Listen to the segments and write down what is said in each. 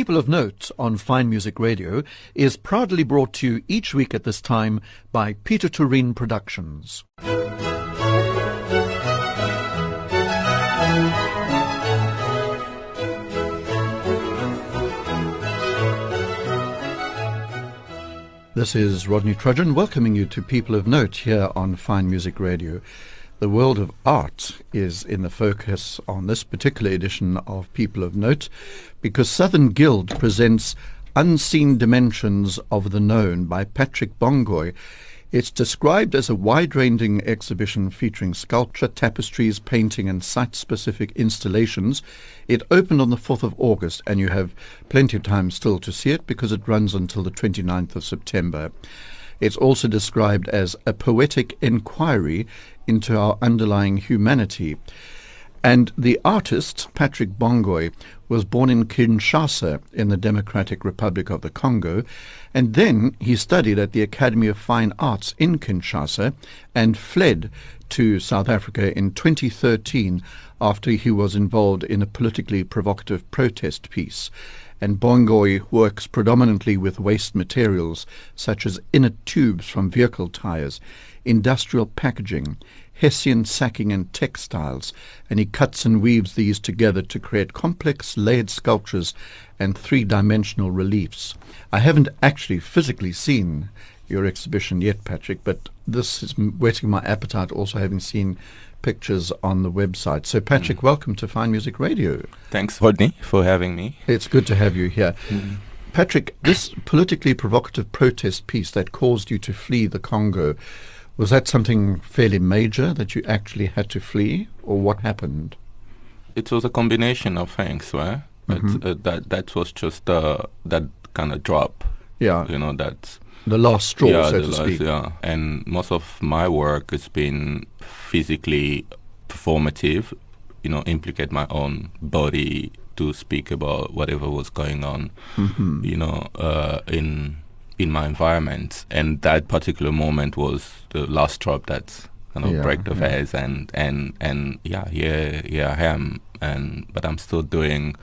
People of Note on Fine Music Radio is proudly brought to you each week at this time by Peter Turin Productions. This is Rodney Trudgeon welcoming you to People of Note here on Fine Music Radio. The world of art is in the focus on this particular edition of People of Note because Southern Guild presents Unseen Dimensions of the Known by Patrick Bongoy. It's described as a wide ranging exhibition featuring sculpture, tapestries, painting, and site specific installations. It opened on the 4th of August, and you have plenty of time still to see it because it runs until the 29th of September. It's also described as a poetic inquiry into our underlying humanity. And the artist, Patrick Bongoy, was born in Kinshasa in the Democratic Republic of the Congo, and then he studied at the Academy of Fine Arts in Kinshasa and fled to South Africa in 2013 after he was involved in a politically provocative protest piece. And Bongoy works predominantly with waste materials such as inner tubes from vehicle tires, industrial packaging, Hessian sacking and textiles, and he cuts and weaves these together to create complex layered sculptures and three dimensional reliefs. I haven't actually physically seen your exhibition yet, Patrick, but this is whetting my appetite also having seen pictures on the website. So, Patrick, mm. welcome to Fine Music Radio. Thanks, Rodney, for having me. It's good to have you here. Mm. Patrick, this politically provocative protest piece that caused you to flee the Congo was that something fairly major that you actually had to flee, or what happened? It was a combination of things, right? Mm-hmm. Uh, that that was just uh, that kind of drop. Yeah, you know that's the last straw, yeah, so to last, speak. Yeah, and most of my work has been physically performative. You know, implicate my own body to speak about whatever was going on. Mm-hmm. You know, uh, in in my environment. And that particular moment was the last drop that kind of yeah, break the yeah. vase and and and yeah, yeah, yeah, I am. And but I'm still doing,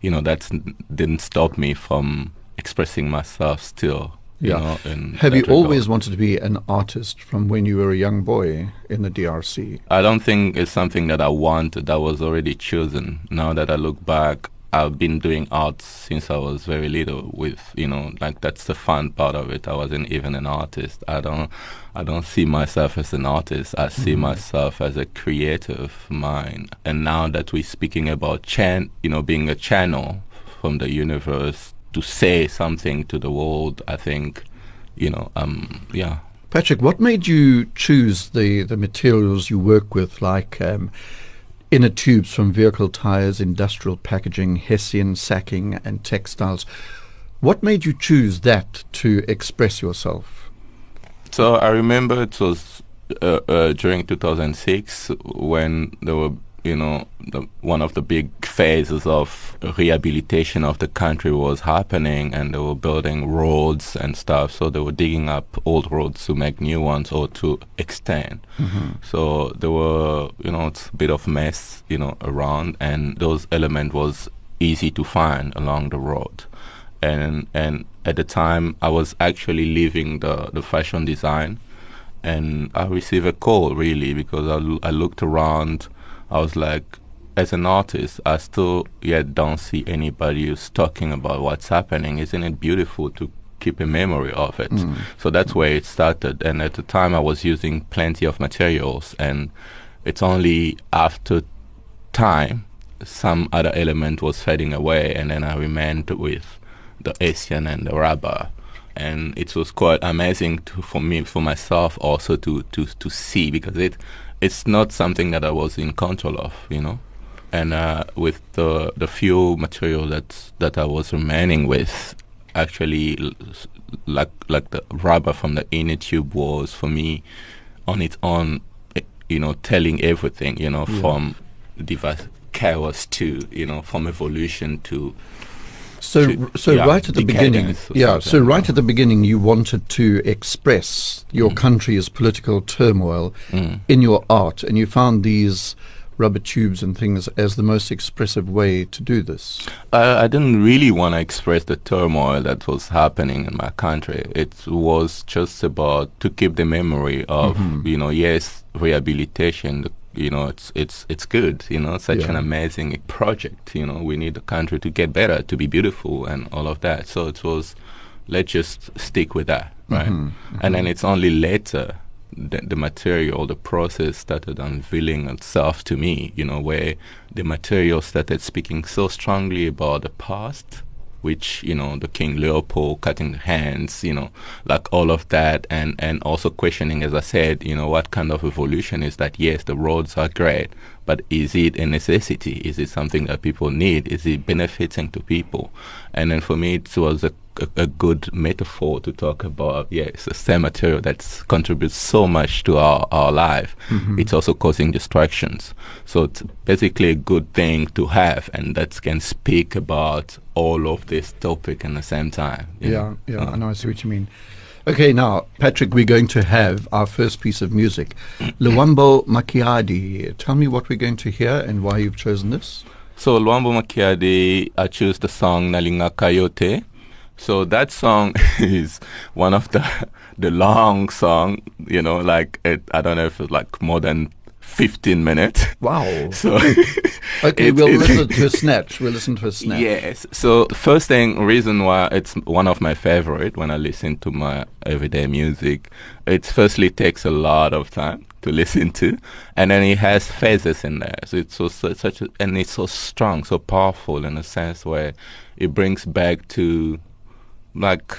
you know, that didn't stop me from expressing myself still. Yeah. You know, Have you always wanted to be an artist from when you were a young boy in the DRC? I don't think it's something that I wanted. That was already chosen. Now that I look back, I've been doing art since I was very little. With you know, like that's the fun part of it. I wasn't even an artist. I don't, I don't see myself as an artist. I see mm-hmm. myself as a creative mind. And now that we're speaking about chan, you know, being a channel from the universe to say something to the world, I think, you know, um, yeah. Patrick, what made you choose the the materials you work with, like? Um, inner tubes from vehicle tires, industrial packaging, Hessian sacking, and textiles. What made you choose that to express yourself? So I remember it was uh, uh, during 2006 when there were you know, the, one of the big phases of rehabilitation of the country was happening, and they were building roads and stuff. So they were digging up old roads to make new ones or to extend. Mm-hmm. So there were, you know, it's a bit of mess, you know, around, and those element was easy to find along the road. And and at the time, I was actually leaving the the fashion design, and I received a call really because I, I looked around I was like, as an artist, I still yet don't see anybody who's talking about what's happening. Isn't it beautiful to keep a memory of it? Mm. So that's where it started. And at the time, I was using plenty of materials, and it's only after time some other element was fading away, and then I remained with the Hessian and the rubber. And it was quite amazing to, for me, for myself, also to, to, to see because it it's not something that I was in control of, you know. And uh, with the the few material that that I was remaining with, actually, like like the rubber from the inner tube was for me, on its own, eh, you know, telling everything, you know, yeah. from device chaos to you know, from evolution to so, to, so yeah, right at the beginning, yeah. So right at the beginning, you wanted to express your mm. country's political turmoil mm. in your art, and you found these rubber tubes and things as the most expressive way to do this? I, I didn't really want to express the turmoil that was happening in my country. It was just about to keep the memory of, Mhm. you know, yes, rehabilitation. The, you know, it's it's it's good. You know, such an amazing project. You know, we need the country to get better, to be beautiful, and all of that. So it was, let's just stick with that, right? Mhm, And then it's only later that the material, the process started unveiling itself to me, you know, where the material started speaking so strongly about the past, which, you know, the King Leopold cutting hands, you know, like all of that, and, and also questioning, as I said, you know, what kind of evolution is that? Yes, the roads are great, but is it a necessity? Is it something that people need? Is it benefiting to people? And then for me, it was a a, a good metaphor to talk about. Yeah, it's the same material that contributes so much to our, our life. Mhm. It's also causing distractions. So it's basically a good thing to have, and that can speak about all of this topic in the same time. Yeah, know. yeah, Uh, I know. I see what you mean. Okay, now, Patrick, we're going to have our first piece of music, Luambo Makiadi. Tell me what we're going to hear and why you've chosen this. So Luambo Makiadi, I choose the song Nalinga Coyote. So that song is one of the the long song, you know, like it, I don't know if it's like more than 15 minutes. Wow. So Okay, it- we'll it- listen to a snatch. We'll listen to a snatch. Yes. So the first thing, reason why it's one of my favorite when I listen to my everyday music, it firstly takes a lot of time to listen to, and then it has phases in there. So it's so, so such a, and it's so strong, so powerful in a sense where it brings back to like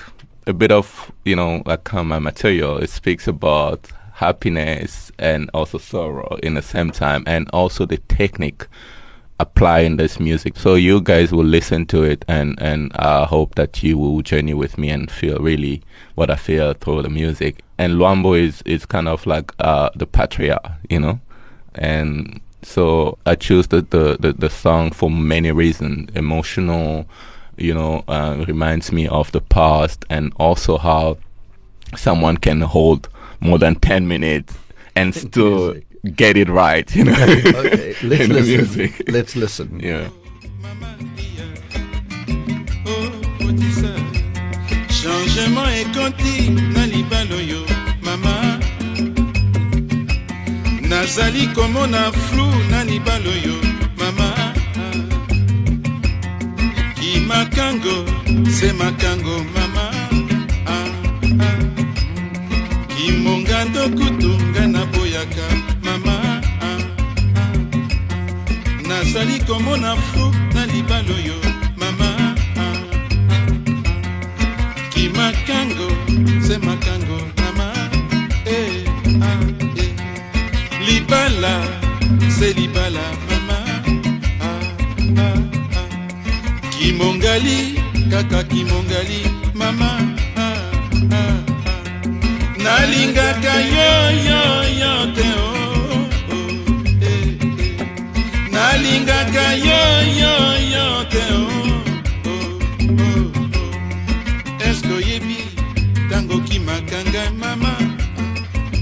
a bit of you know like my material. It speaks about happiness and also sorrow in the same time, and also the technique applying this music. So you guys will listen to it, and and I hope that you will journey with me and feel really what I feel through the music. And Luambo is is kind of like uh, the patriarch, you know, and so I choose the the, the, the song for many reasons, emotional. You know, uh, reminds me of the past, and also how someone can hold more than 10 minutes and still Music. get it right, you know. okay, let's listen. music. Let's listen. Yeah. otisa changement ekoti na libala oyo mama nazali komona flu na libala oyo mama kimakango se makango mama Ah, ah. Kimonga ndokutu nga naboyaka mama Ah, ah. nazali komona flu na libala oyo mama ah, kimakango se makango mama eh, ah, eh. libala se libala mama ah, ah, kimongali kaka kimongali mama ah, ah. nalingaka yoyoyo te o nalingaka yoyoyo te oh, o eske oyebi ntango okimaka ngai mama?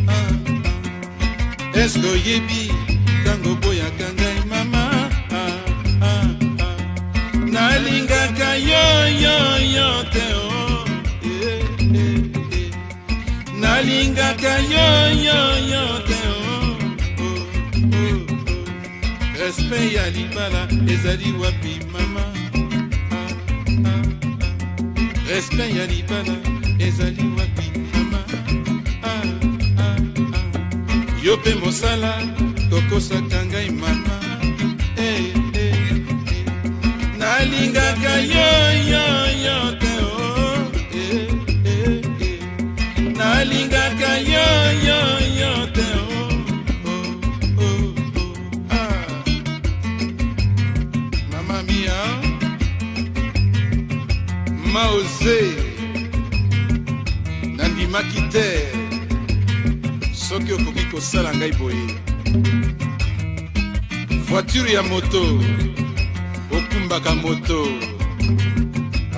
Ah, ah. Eske oyebi ntango oboyaka ngai mama? Ah, nalingaka yoyoyo te o kaka yoyoyo te oh, oh, oh. respect ya libala ezali wapi mama? Ah, ah, ah. Respect ya libala ezali wapi mama? Yo mpe mosala tokosaka ngai mama. Eh, eh. Nalingaka yoyoyo nandimaki te. Soki okoki kosala ngai boye. Voiture ya moto okumbaka moto.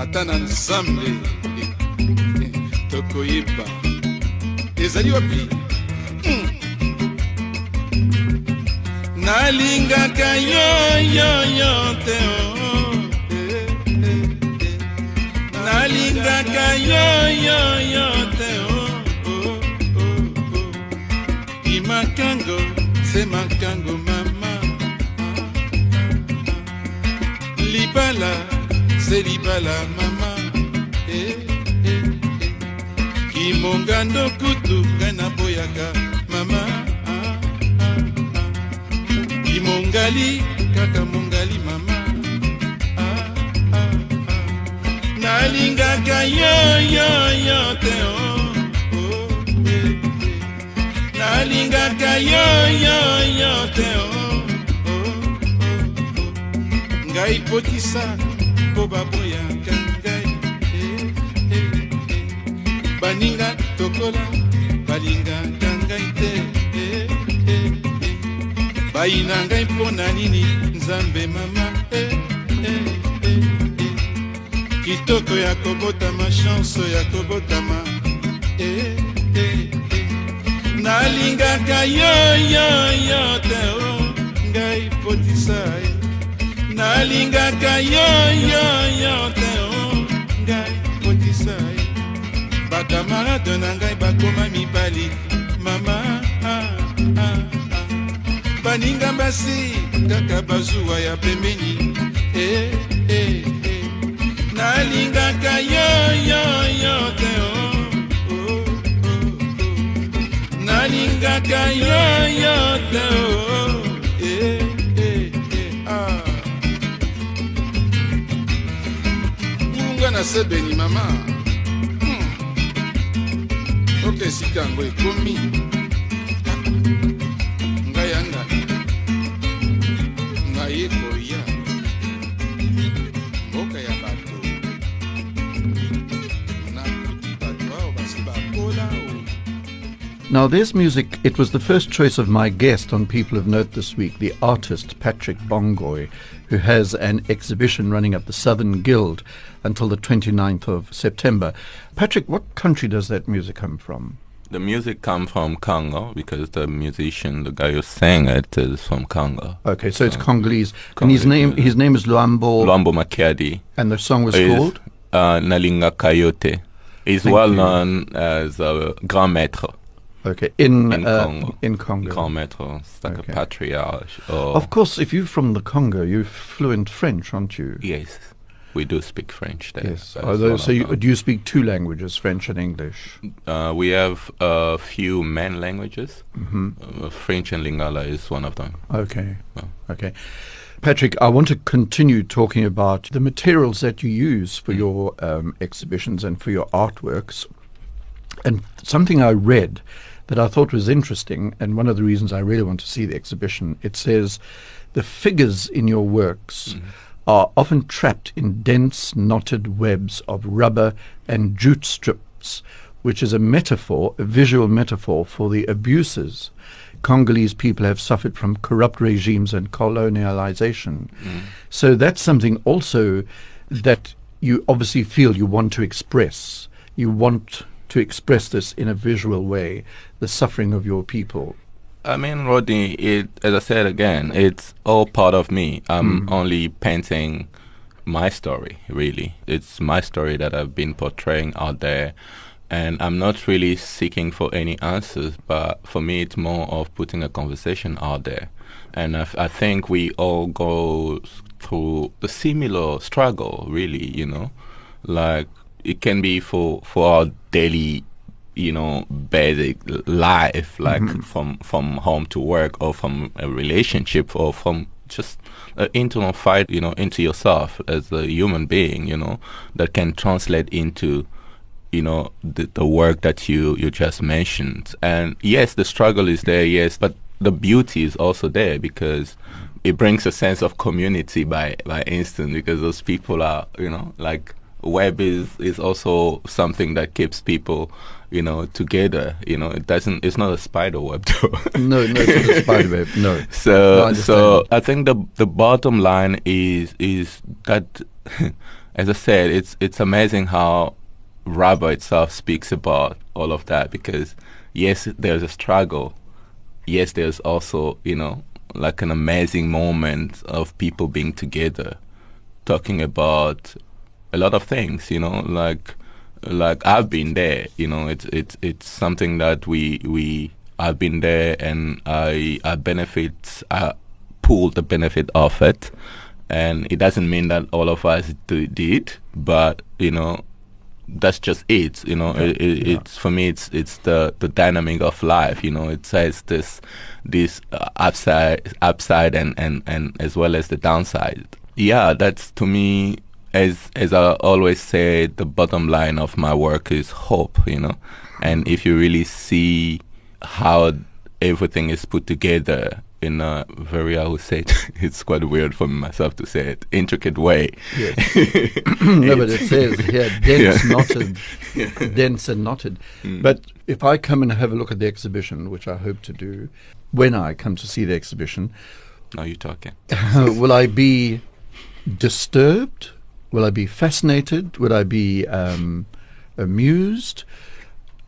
Ata na nzambe tokoyeba. Ezali wapi? Mm. nalingaka yo yo yo te oh, eh, eh, eh. nalingaka yo yo imakango se makango mama libala se libala mama eh, eh, eh. kimongando kutu ngai naboyaka mama ah, ah, ah. kimongali kaka mongali mama ah, ah, ah. nalingaka yo yo yo te oh, nalingaka yo yo yo te ngai potisa mpo baboyaka ngai baninga tokola balingaka ngai te. Bayina ngai mpo na nini nzambe mama kitoko ya kobotama chanse ya kobotama. eh. Nalingaka yo yo yo te o ngai potisa ye nalingaka yo yo yo te o ngai potisa ye bakamarade na ngai bakoma mibali mama ah, ah, ah. baninga basi kaka bazuwa ya pembeni eh, eh, eh. nalingaka yo yo yo te nalingaka yo yo te o eh, eh, eh, ah. ngunga na sebeni mama hmm. oke esika yango ekomi Now, there's music. It was the first choice of my guest on People of Note this week, the artist Patrick Bongoy, who has an exhibition running at the Southern Guild until the 29th of September. Patrick, what country does that music come from? The music come from Congo because the musician, the guy who sang it, is from Congo. Okay, so it's So, Congolese. and his name, his name is Luambo, Luambo Makiadi and the song was is called? uh, Nalinga Coyote. He's Thank well you. known as a grand maître Okay, in in uh, Congo. in Congo. It's like Okay. a patriarch. Of course, if you're from the Congo, you're fluent French, aren't you? yes, we do speak French there. Yes. Although, so you, do you speak two languages, French and English? Uh, we have a few main languages. hmm Uh, French and Lingala is one of them. Okay. Okay. Patrick, I want to continue talking about the materials that you use for your um, exhibitions and for your artworks. And something I read that I thought was interesting, and one of the reasons I really want to see the exhibition, it says the figures in your works mm-hmm. are often trapped in dense, knotted webs of rubber and jute strips, which is a metaphor, a visual metaphor for the abuses Congolese people have suffered from corrupt regimes and colonialization. Mm. So that's something also that you obviously feel you want to express. You want to express this in a visual way, the suffering of your people. I mean, Rodney, it, as I said again, it's all part of me. I'm hmm. only painting my story, really. It's my story that I've been portraying out there. And I'm not really seeking for any answers, but for me, it's more of putting a conversation out there. And I think we all go through a similar struggle, really, you know? Like, it can be for, for our daily you know basic life like mm-hmm. from from home to work or from a relationship or from just an internal fight you know into yourself as a human being you know that can translate into you know the, the work that you you just mentioned. And yes the struggle is there yes but the beauty is also there because it brings a sense of community by by instant because those people are you know like web is is also something that keeps people you know together you know it doesn't it's not a spider web though No, no, it's not a spider web. No. No, I so understand. so I think the the bottom line is is that as I said it's it's amazing how rubber itself speaks about all of that because yes there's a struggle yes there's also you know like an amazing moment of people being together, talking about a lot of things. You know, like like I've been there. You know, it's it's it's something that we we I've been there and I I benefit I pull the benefit of it, and it doesn't mean that all of us do, did, but you know that's just it you know it, it, yeah. it's for me it's it's the the dynamic of life you know it says this this uh, upside upside and and and as well as the downside yeah that's to me as as i always say the bottom line of my work is hope you know and if you really see how everything is put together in a very I would say it, it's quite weird for myself to say it intricate way. Yes. no, but it says here dense, Yeah. knotted, dense and knotted. Mm. But if I come and have a look at the exhibition, which I hope to do, when I come to see the exhibition, Now you're talking. will I be disturbed? Will I be fascinated? Would I be um, amused?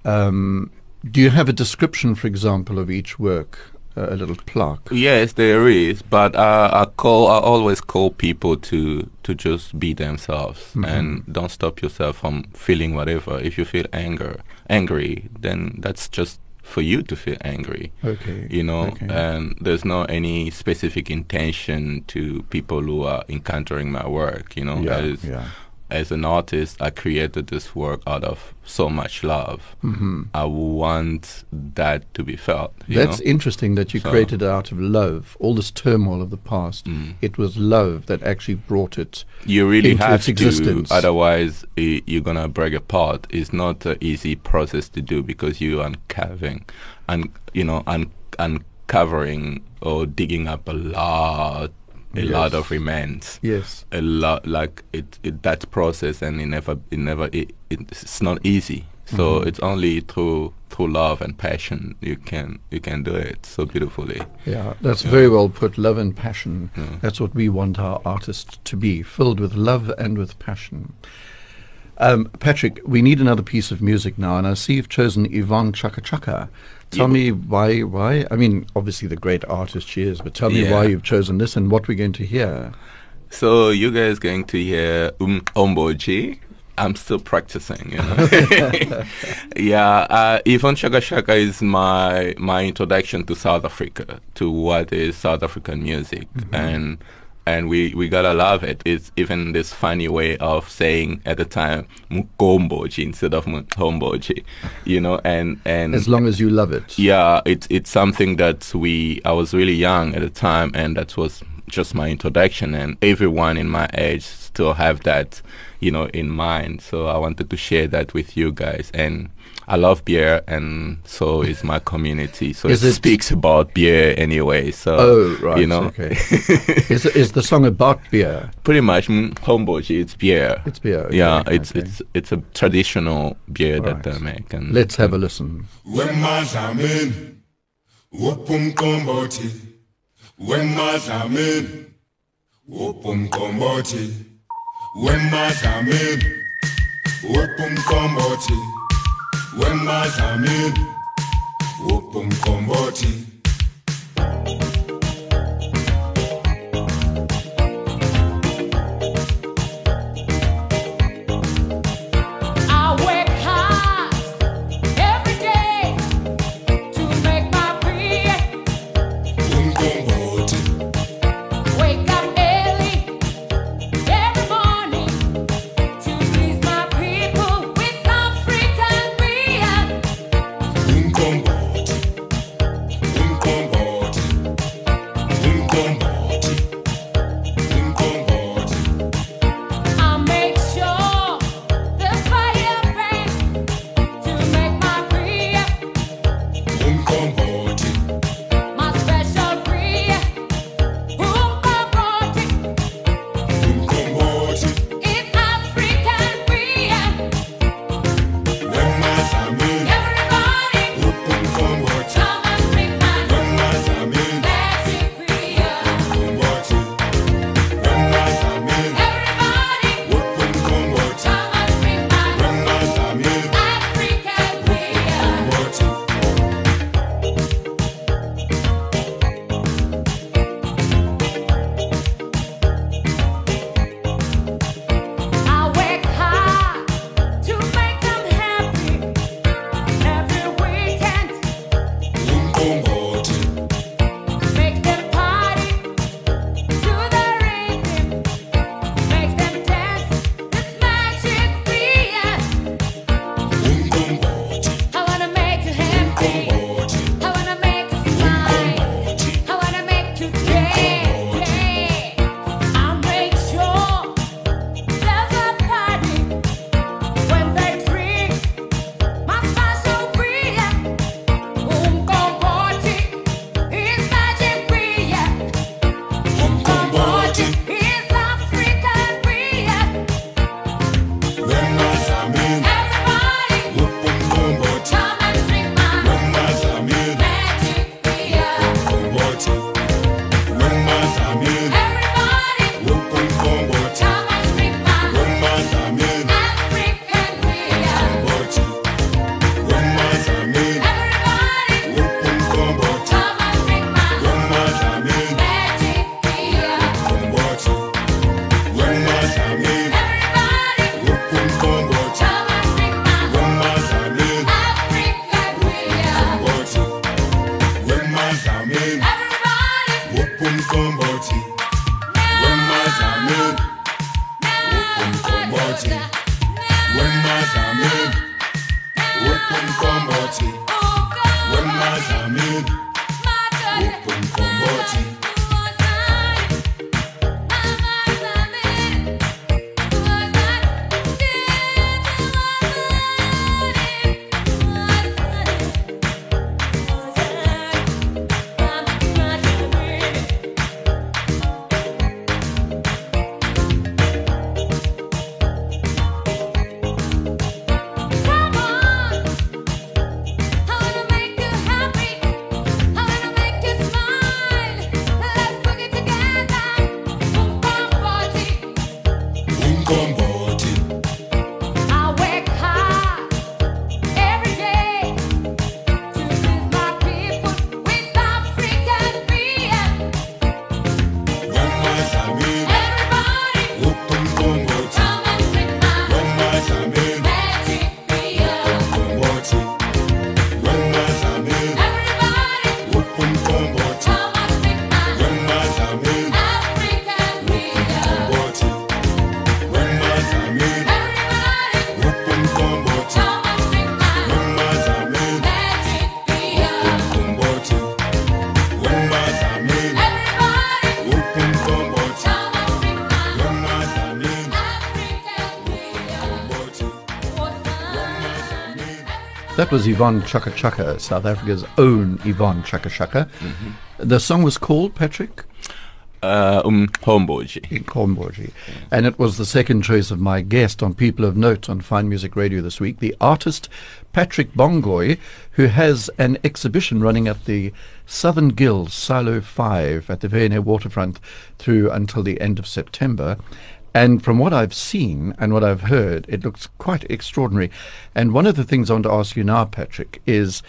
Um, do you have a description, for example, of each work? Uh, a little plaque. Yes, there is, but uh, I call. I always call people to to just be themselves and don't stop yourself from feeling whatever. If you feel anger, angry, then that's just for you to feel angry. Okay. You know, Okay. and there's no any specific intention to people who are encountering my work. You know, Yeah, yeah. As an artist, I created this work out of so much love. Mm-hmm. I want that to be felt. you That's know? interesting that you So- created it out of love. All this turmoil of the past, Mm. it was love that actually brought it. you really into have its existence. to otherwise i- you're gonna break apart it's not an easy process to do because you are uncovering and you know un- uncovering or digging up a lot a lot of remains Yes. a lot like it, it that process and it never it never it, it's not easy so Mm-hmm. it's only through through love and passion you can you can do it so beautifully Yeah, that's very well put. Love and passion. That's what we want our artists to be, filled with love and with passion. Um, Patrick, we need another piece of music now, and I see you've chosen Yvonne Chaka Chaka. Tell me why, why? I mean, obviously the great artist she is, but tell me Yeah. why you've chosen this and what we're going to hear. So you guys going to hear um, Omboji. I'm still practicing, you know. yeah, uh, Yvonne Chaka Chaka is my my introduction to South Africa, to what is South African music, and and we we gotta love it. It's even this funny way of saying at the time Mukomboji instead of Mutomboji, you know, and and As long as you love it. yeah, it's it's something that we I was really young at the time, and that was just my introduction. And everyone in my age still have that, you know, in mind. So I wanted to share that with you guys. And I love beer, and so is my community. So Is it, it- speaks about beer anyway. So Oh, right. you know, Okay. is, is the song about beer? pretty much mm, homeboji. It's beer. It's beer. okay, yeah, okay, it's okay. it's it's a traditional beer that they make. And Let's have a listen. wemadlameni wobhumqombothi wemadlameni wobhumqombothi wemadlameni wobhumqombothi. That was Yvonne Chaka Chaka, South Africa's own Yvonne Chaka Chaka. The song was called Patrick Uh, um, Homeboji. in Cornborgie, and it was the second choice of my guest on People of Note on Fine Music Radio this week, the artist Patrick Bongoy, who has an exhibition running at the Southern Guild Silo 5 at the V&A waterfront through until the end of September. And from what I've seen and what I've heard, it looks quite extraordinary. And one of the things I want to ask you now, Patrick, is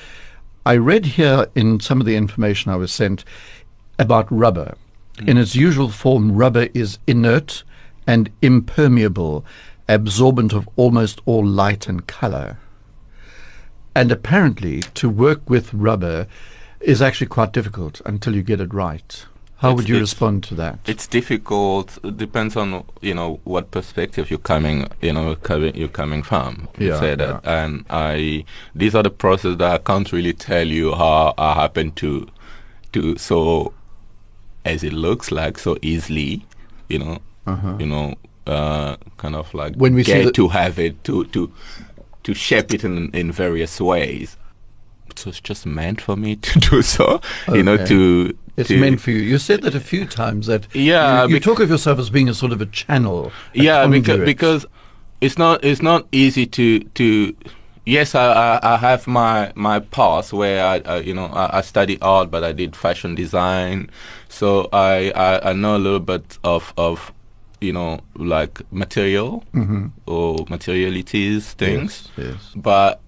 I read here in some of the information I was sent about rubber. Hmm. In its usual form, rubber is inert and impermeable, absorbent of almost all light and color. And apparently, to work with rubber is actually quite difficult until you get it right. How It's- would you respond to that? It's difficult. It depends on you know what perspective you're coming you know coming, you're coming from. Yeah, say that, and I these are the processes that I can't really tell you how I happen to to so as it looks like so easily, you know, you know, uh, kind of like Uh-huh. When we get to have it to to to shape it in in various ways. So it's just meant for me to do so, you know, to It's to, meant for you. You said that a few times that Yeah, you, you bec- talk of yourself as being a sort of a channel. yeah because, because it's not it's not easy to to yes I, I, I have my my past where I, I you know I, I studied art but I did fashion design so I, I I know a little bit of of you know like material or materialities things Mm-hmm. Yes, yes. but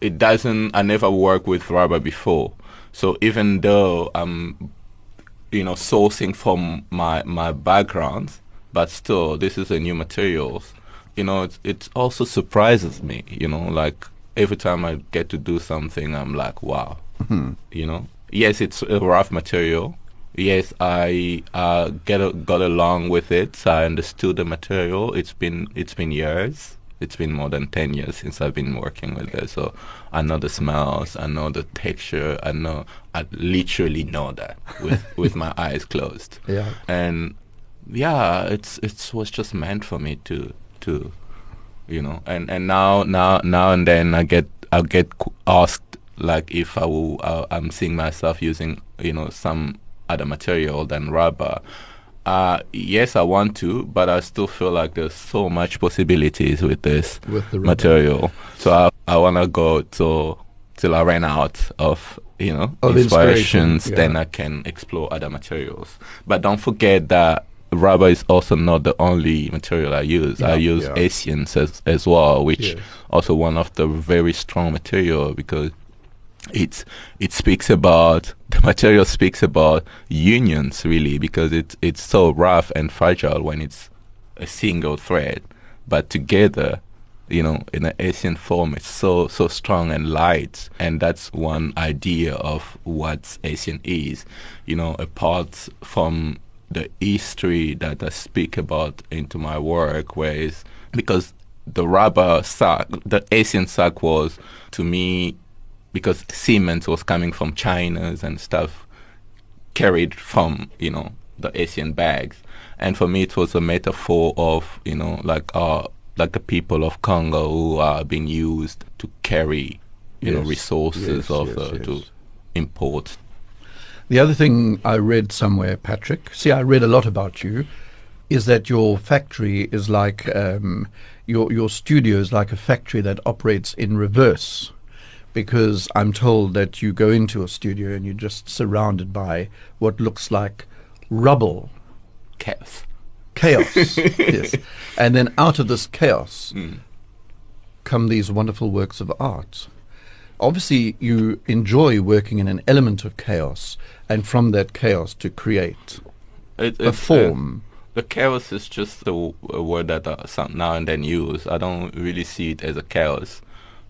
it doesn't i never worked with rubber before. So even though i'm you know sourcing from my my background but still this is a new materials you know it, it also surprises me you know like every time i get to do something i'm like wow. You know? Yes it's a rough material. Yes i uh, get a, got along with it i understood the material. It's been it's been years it's been more than 10 years since i've been working with it so i know the smells i know the texture i know i literally know that with with my eyes closed Yeah. and yeah it's it was just meant for me to to you know and and now now now and then i get i get asked like if i will uh, i'm seeing myself using you know some other material than rubber uh yes i want to but i still feel like there's so much possibilities with this With the material. So i i want to go till till i ran out of you know Of inspiration, inspirations then i can explore other materials. But don't forget that rubber is also not the only material i use. I use yeah. hessians as, as well which Yes. also one of the very strong material because it's it speaks about the material speaks about unions really because it's it's so rough and fragile when it's a single thread. But together you know in an hessian form it's so so strong and light. And that's one idea of what hessian is. You know apart from the history that i speak about into my work where is because the rubber sack the hessian sack was to me because cement was coming from China's and stuff carried from you know the Hessian bags, and for me it was a metaphor of you know like uh like the people of Congo who are being used to carry you know resources yes, of yes, the, to import. The other thing I read somewhere, Patrick, see, I read a lot about you, is that your factory is like, um, your, your studio is like a factory that operates in reverse. Because I'm told that you go into a studio and you're just surrounded by what looks like rubble, Chaos. chaos. yes. And then out of this chaos Mm. come these wonderful works of art. Obviously, you enjoy working in an element of chaos, and from that chaos to create It, a uh, form. The chaos is just a, w- a word that I some now and then use. I don't really see it as a chaos.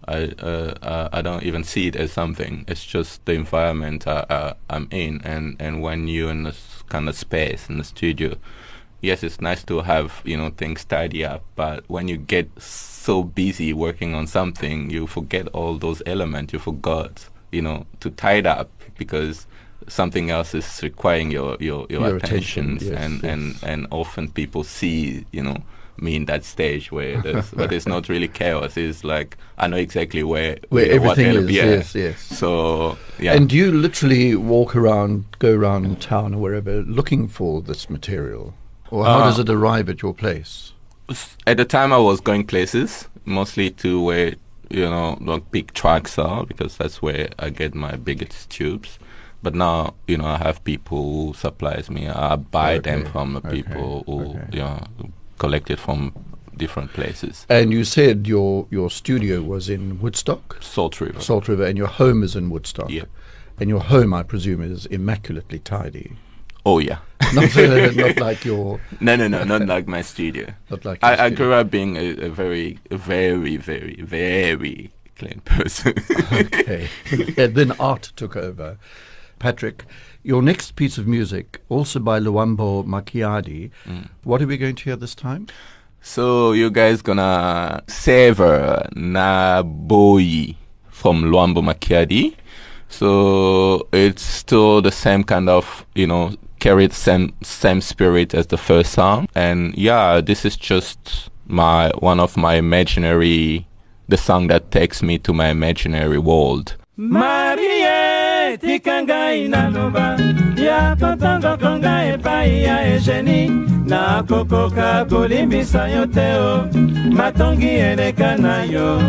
I uh, uh, I don't even see it as something. It's just the environment I, uh, I'm in, and and when you're in this kind of space in the studio, yes, it's nice to have you know things tidy up. But when you get so busy working on something, you forget all those elements. You forgot you know to tidy up because something else is requiring your your your, Your attention, attention, yes, and yes. and and often people see you know me in that stage where there's, but it's not really chaos. It's like I know exactly where Where you know, everything is, yeah. yes, yes. So yeah, And do you literally walk around, go around town or wherever looking for this material? Or how Uh, does it arrive at your place? at the time I was going places, mostly to where you know like big tracks are because that's where I get my biggest tubes. But now you know I have people who supplies me. I buy them from the okay, people who okay. you know collect it from different places. And you said your, your studio was in Woodstock, Salt River. Salt River, and your home is in Woodstock. Yeah. And your home, I presume, is immaculately tidy. Oh yeah. Not, uh, not like your, no, no, no, not like my studio. not like I, I grew up being a, a very, a very, very, very clean person. okay. and then art took over. Patrick, your next piece of music, also by Luambo Makiadi. Mm. What are we going to hear this time? So you guys gonna savor Naboi from Luambo Makiadi. So it's still the same kind of, you know, carried same same spirit as the first song. And yeah, this is just my one of my imaginary the song that takes me to my imaginary world. marie tika ngai naloba. Ya kotongoko ngai epai ya egeni nakokoka kolimbisa yo te o. Matongi eleka na yo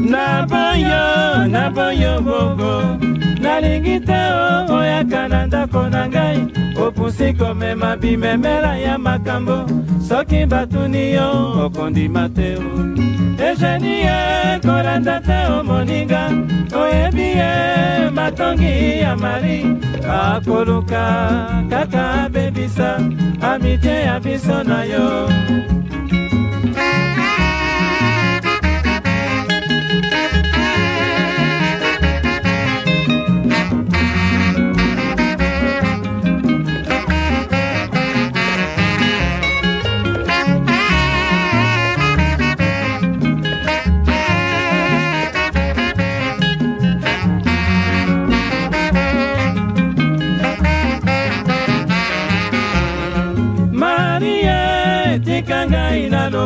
na boyo na boyo bongo nalingi te o oyaka na ndako na ngai. Opusi komema bimemela ya makambo. Soki batuni yo okondima te o egeni ye kolanda te o moninga. Oyebi ye matongi ya mari akoluka kaka abebisa. Amitie ya biso na yo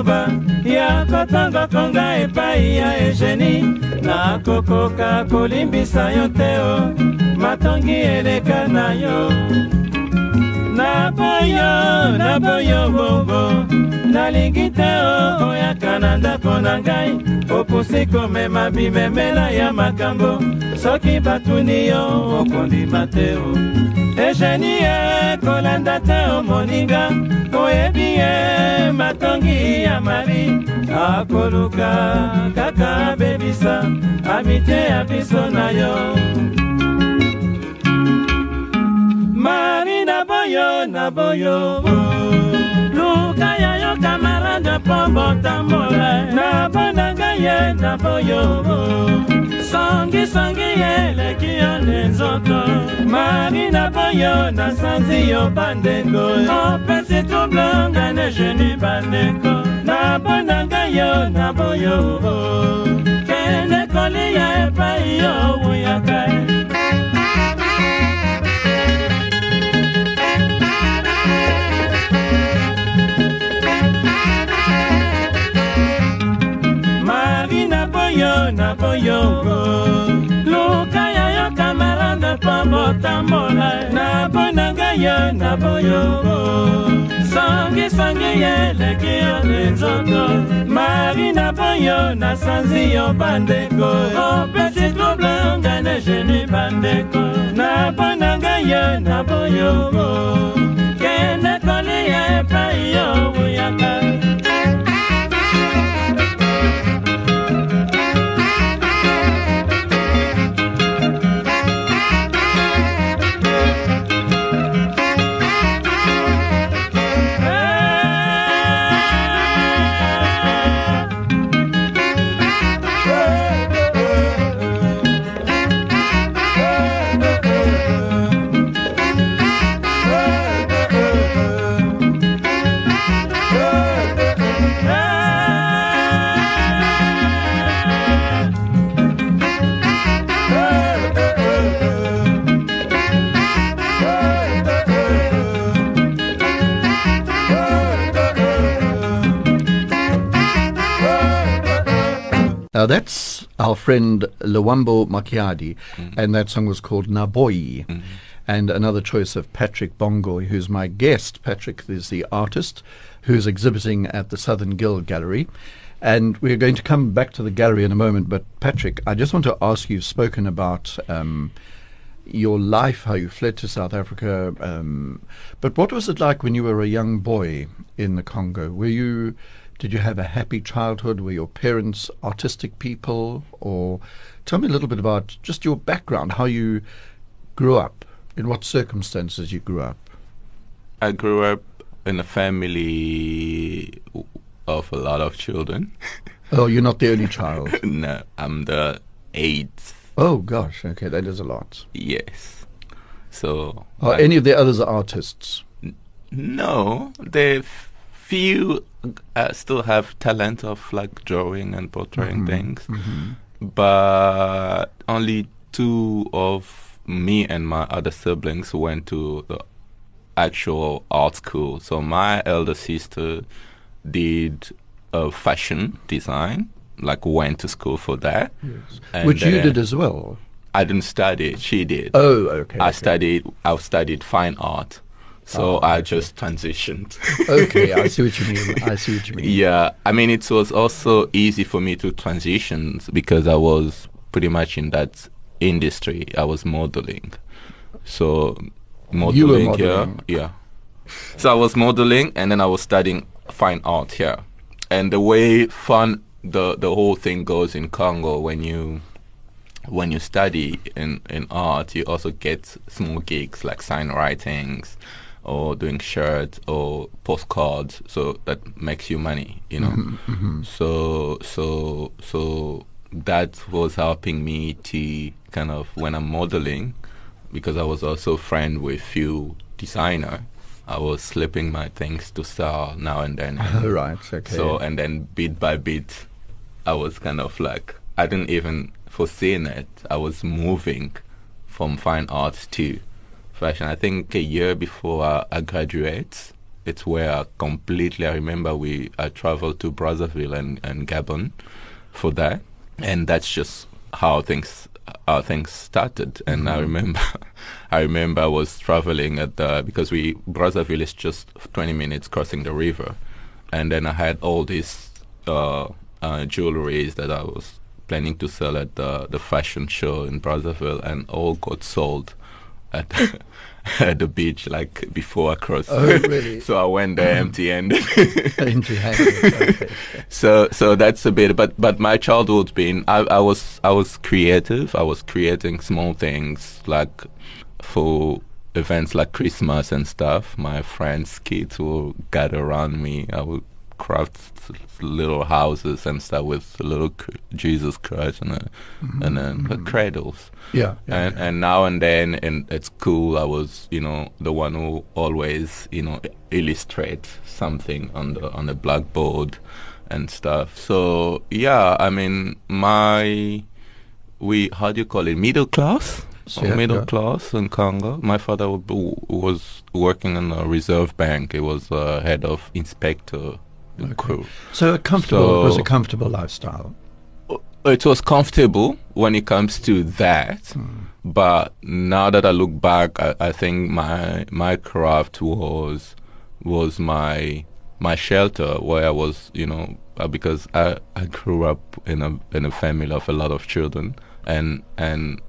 ngai naloba ya kotongoko ngai epai ya egeni nakokoka kolimbisa yo te o matongi eleka na yo. Na boyo na boyo bongo nalingi te o oyaka na ndako na ngai. Opusi komema bimemela ya makambo. Soki batuni yo okondima te o egeni ye kolanda te o moninga. Oyebi ye matongi ya mari. Akoluka kaka abebisa. Amite ya biso na yo. Mari na boyo na boyo luka ya yo kamarade mpo botambola. Na bona ngai ye na boyo songisongi eleki yo ne nzoto. Mari na boyo nasanzi yo bandeko. Opesi tublonga ne geni bandeko. Na bona ngai yo na boyo kende kolia epai yo wuyaka boyo na boyongo. Luka ya yo kamarade mpo botambola. Na bona ngai yo na boyongo. Songisongi ye eleki yo ne nzoto. Mari na boyo nasanzi yo bandeko. Opesi trouble ngai ne geni bandeko. Na bona ngai yo na boyongo. Kende kolia epai yo buyaka friend Luambo Makiadi, and that song was called Naboi. And another choice of Patrick Bongoy, who's my guest. Patrick is the artist who's exhibiting at the Southern Guild Gallery. And we're going to come back to the gallery in a moment. But Patrick, I just want to ask you, you've spoken about um, your life, how you fled to South Africa. Um, but what was it like when you were a young boy in the Congo? Were you, did you have a happy childhood? Were your parents artistic people? Or tell me a little bit about just your background, how you grew up, in what circumstances you grew up. I grew up in a family of a lot of children. Oh, you're not the only child. no, I'm the eighth. Oh gosh, okay, that is a lot. Yes. So Are I- any of the others artists? No, the few uh, still have talent of like drawing and portraying things, but only two of me and my other siblings went to the actual art school. So my elder sister did uh, fashion design, like went to school for that. And Which you did as well. I didn't study; she did. Oh, okay. I okay. studied. I studied fine art, so Oh, I just transitioned. okay, I see what you mean. I see what you mean. yeah, I mean, it was also easy for me to transition because I was pretty much in that industry. I was modeling, so modeling, were here, yeah. So I was modeling, and then I was studying fine art here. And the way fun the the whole thing goes in Congo when you when you study in, in art, you also get small gigs like sign writings or doing shirts or postcards. So that makes you money, you know. Mm-hmm, mm-hmm. So so so that was helping me to kind of when I'm modeling, because I was also friend with few designer. I was slipping my things to sell now and then. Oh, right, okay. So and then bit by bit, I was kind of like I didn't even foresee it. I was moving from fine arts to fashion. I think a year before I, I graduate, it's where I completely. I remember we I traveled to Brazzaville and, and Gabon for that, and that's just how things how things started. And I remember, I remember I was traveling at the because we Brazzaville is just 20 minutes crossing the river, and then I had all these uh, uh, jewelries that I was planning to sell at the the fashion show in Brazzaville, and all got sold at at the beach like before I crossed. Oh, really? so I went there mm-hmm. empty-handed. Empty-handed, okay. so so that's a bit but but my childhood's been I, I was I was creative I was creating small things like for events like Christmas and stuff my friends kids will gather around me I would craft little houses and stuff with a little cr- Jesus Christ and a, and then uh, cradles Yeah, yeah, and and now and then in at school I was you know the one who always you know illustrate something on the on the blackboard and stuff. So yeah, I mean my we how do you call it middle class So, yeah, middle yeah. class in Congo. My father w- was working in a reserve bank. He was uh, head of inspector crew. So a comfortable, it was a comfortable lifestyle. it was comfortable when it comes to that. But now that I look back, I, I think my my craft was was my my shelter where I was, you know, uh, because I, I grew up in a in a family of a lot of children, and and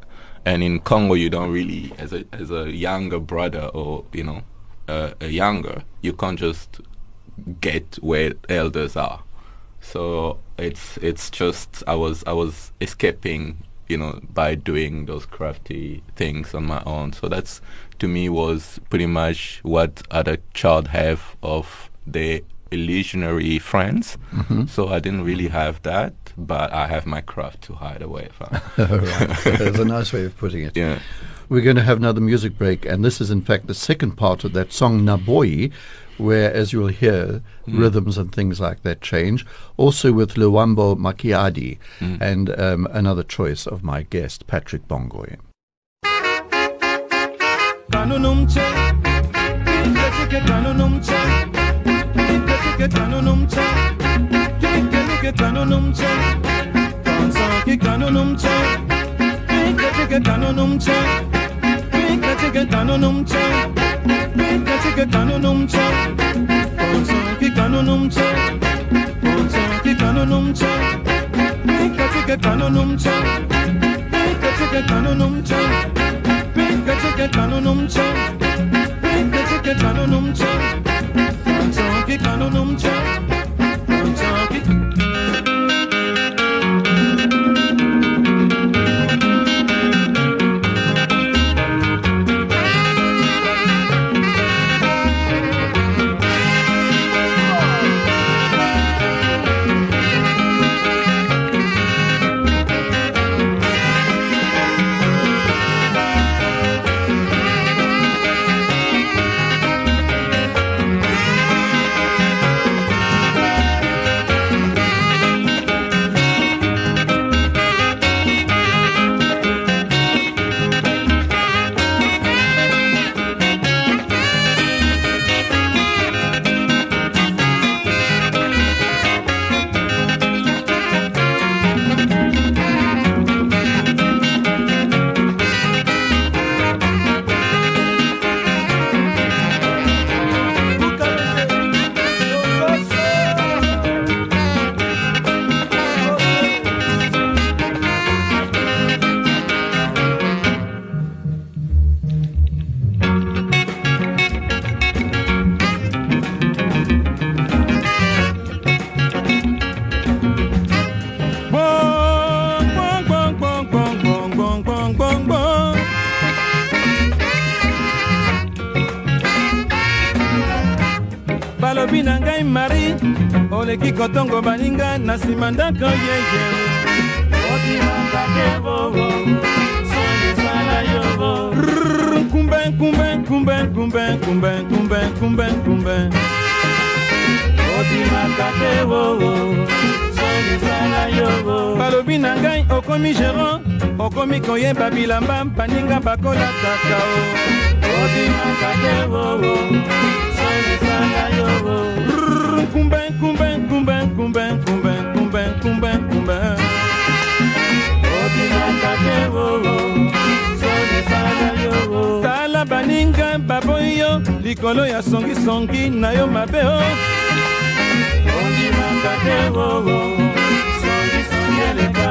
and in Congo you don't really as a as a younger brother or you know uh, a younger you can't just get where elders are. So it's it's just I was I was escaping, you know, by doing those crafty things on my own. So that's to me was pretty much what other child have of the illusionary friends. Mm-hmm. So I didn't really have that, but I have my craft to hide away from. Right. That's a nice way of putting it. yeah. We're going to have another music break, and this is in fact the second part of that song Naboi, where, as you'll hear, rhythms and things like that change. Also with Luambo Makiadi, and um, another choice of my guest, Patrick Bongoy. Kati kanu numcha, oleki kotongo baninga na nsima ndako yeye bobo sonisala yobo. Kumbe kumbe kumbe kumbe kumbe kumbe kumbe kumbe bobo sonisala yobo. Balobi na ngai okomi géron okomi koyeba bilamba baninga bakolataka o bobo sonisala yobo kumben, kumben, kumben, kumben, yo. Tala baboyo, likolo ya songi songi na yo mabe o.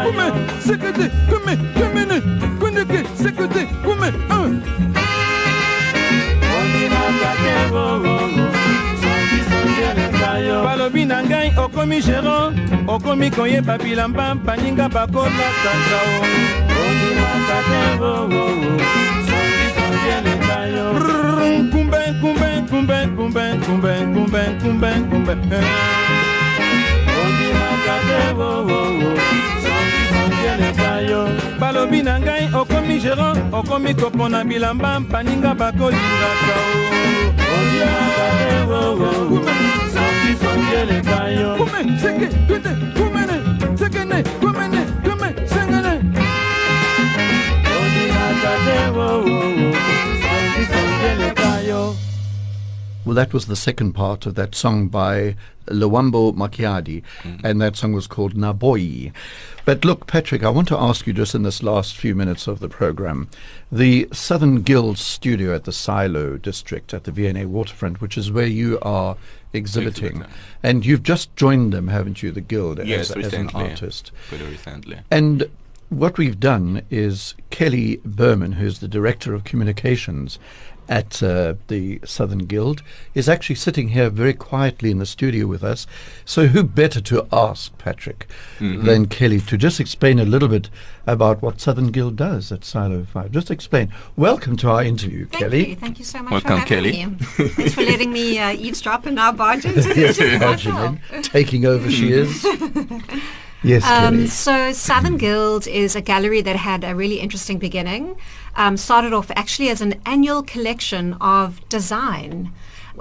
Kume, sekete, kume, kumene, kundeke, sekete, kume, ah. Balobi na ngai okomi géron okomi koyeba bilamba baninga bakolataka o ondimaka te kumbe kumbe kumbe kumbe kumbe kumbe kumbe kumbe ondimaka te balobi na ngai okomi géron okomi kopona bilamba baninga bakolingaka o Songele kayo. in seke, twete, kumene, sekene. Well, that was the second part of that song by Luambo Makiadi, mm. and that song was called Naboi. But look, Patrick, I want to ask you just in this last few minutes of the program the Southern Guild studio at the Silo district at the V&A waterfront, which is where you are exhibiting. And you've just joined them, haven't you, the Guild, Yes, as, as an recently. artist? Pretty recently. And what we've done is Kelly Berman, who's the director of communications at uh, the Southern Guild, is actually sitting here very quietly in the studio with us. So, who better to ask, Patrick, Mm-hmm. than Kelly to just explain a little bit about what Southern Guild does at Silo 5? Just explain. Welcome to our interview, Thank Kelly. you. Thank you so much Welcome, for having Kelly. me. Thanks for letting me uh, eavesdrop and now barge into Yes, the barging in, taking over she is. Yes, Um, so Southern Guild is a gallery that had a really interesting beginning. Um, started off actually as an annual collection of design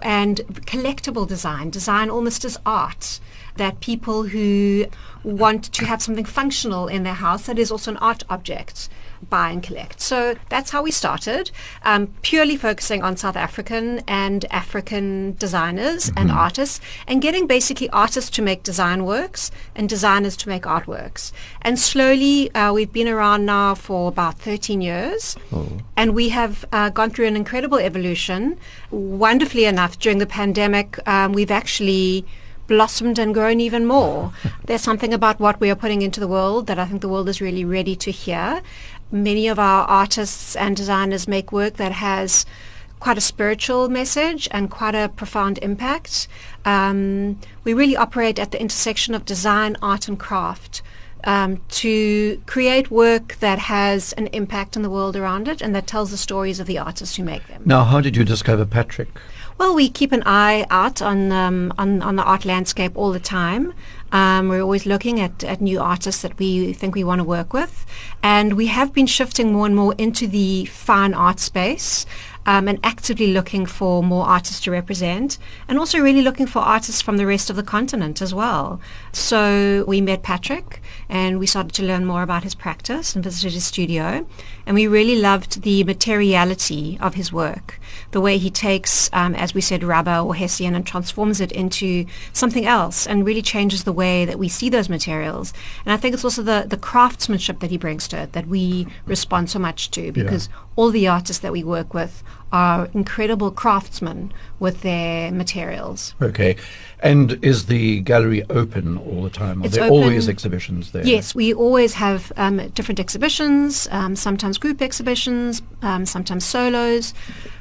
and collectible design, design almost as art. That people who want to have something functional in their house that is also an art object buy and collect. So that's how we started, um, purely focusing on South African and African designers and artists, and getting basically artists to make design works and designers to make artworks. And slowly, uh, we've been around now for about 13 years, and we have uh, gone through an incredible evolution. Wonderfully enough, during the pandemic, um, we've actually blossomed and grown even more. There's something about what we are putting into the world that I think the world is really ready to hear. Many of our artists and designers make work that has quite a spiritual message and quite a profound impact. Um, we really operate at the intersection of design, art, and craft. Um, to create work that has an impact on the world around it and that tells the stories of the artists who make them. Now, how did you discover Patrick? Well, we keep an eye out on um, on, on the art landscape all the time. Um, we're always looking at, at new artists that we think we want to work with, and we have been shifting more and more into the fine art space. Um, and actively looking for more artists to represent, and also really looking for artists from the rest of the continent as well. So we met Patrick, and we started to learn more about his practice and visited his studio, and we really loved the materiality of his work, the way he takes, um, as we said, rubber or hessian and transforms it into something else, and really changes the way that we see those materials. And I think it's also the the craftsmanship that he brings to it that we respond so much to because all the artists that we work with are incredible craftsmen with their materials. Okay. And is the gallery open all the time? Are It's there open- always exhibitions there? Yes, we always have um, different exhibitions, um, sometimes group exhibitions, um, sometimes solos,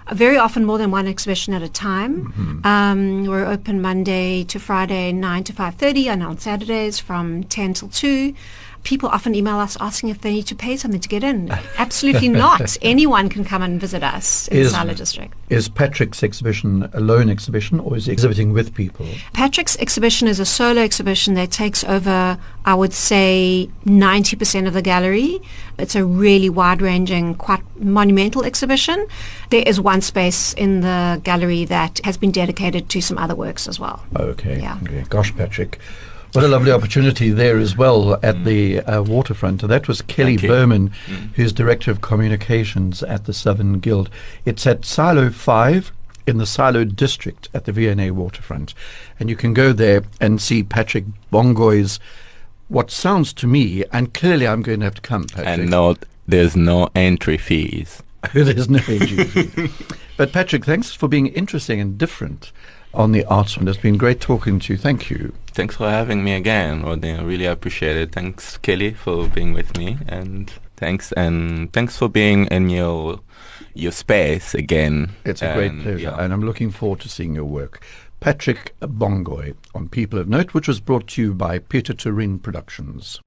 uh, very often more than one exhibition at a time. Um, we're open Monday to Friday, 9 to 5.30, and on Saturdays from 10 till 2. People often email us asking if they need to pay something to get in. Absolutely not. Anyone can come and visit us in Is- the Silo District. Is Patrick's exhibition a lone exhibition or is he exhibiting with people? Patrick's exhibition is a solo exhibition that takes over, I would say, 90% of the gallery. It's a really wide-ranging, quite monumental exhibition. There is one space in the gallery that has been dedicated to some other works as well. Okay. Yeah. okay. Gosh, Patrick. What a lovely opportunity there as well at the uh, waterfront. That was Kelly. Berman, who's Director of Communications at the Southern Guild. It's at Silo 5 in the Silo District at the V&A waterfront. And you can go there and see Patrick Bongoy's, what sounds to me, and clearly I'm going to have to come, Patrick. And no, there's no entry fees. There's no entry fees. but Patrick, thanks for being interesting and different on the arts front. It's been great talking to you. Thank you. Thanks for having me again, Rodney. I really appreciate it. Thanks, Kelly, for being with me, and thanks and thanks for being in your your space again. It's a great And, pleasure, yeah. and I'm looking forward to seeing your work. Patrick Bongoy on People of Note, which was brought to you by Peter Turin Productions.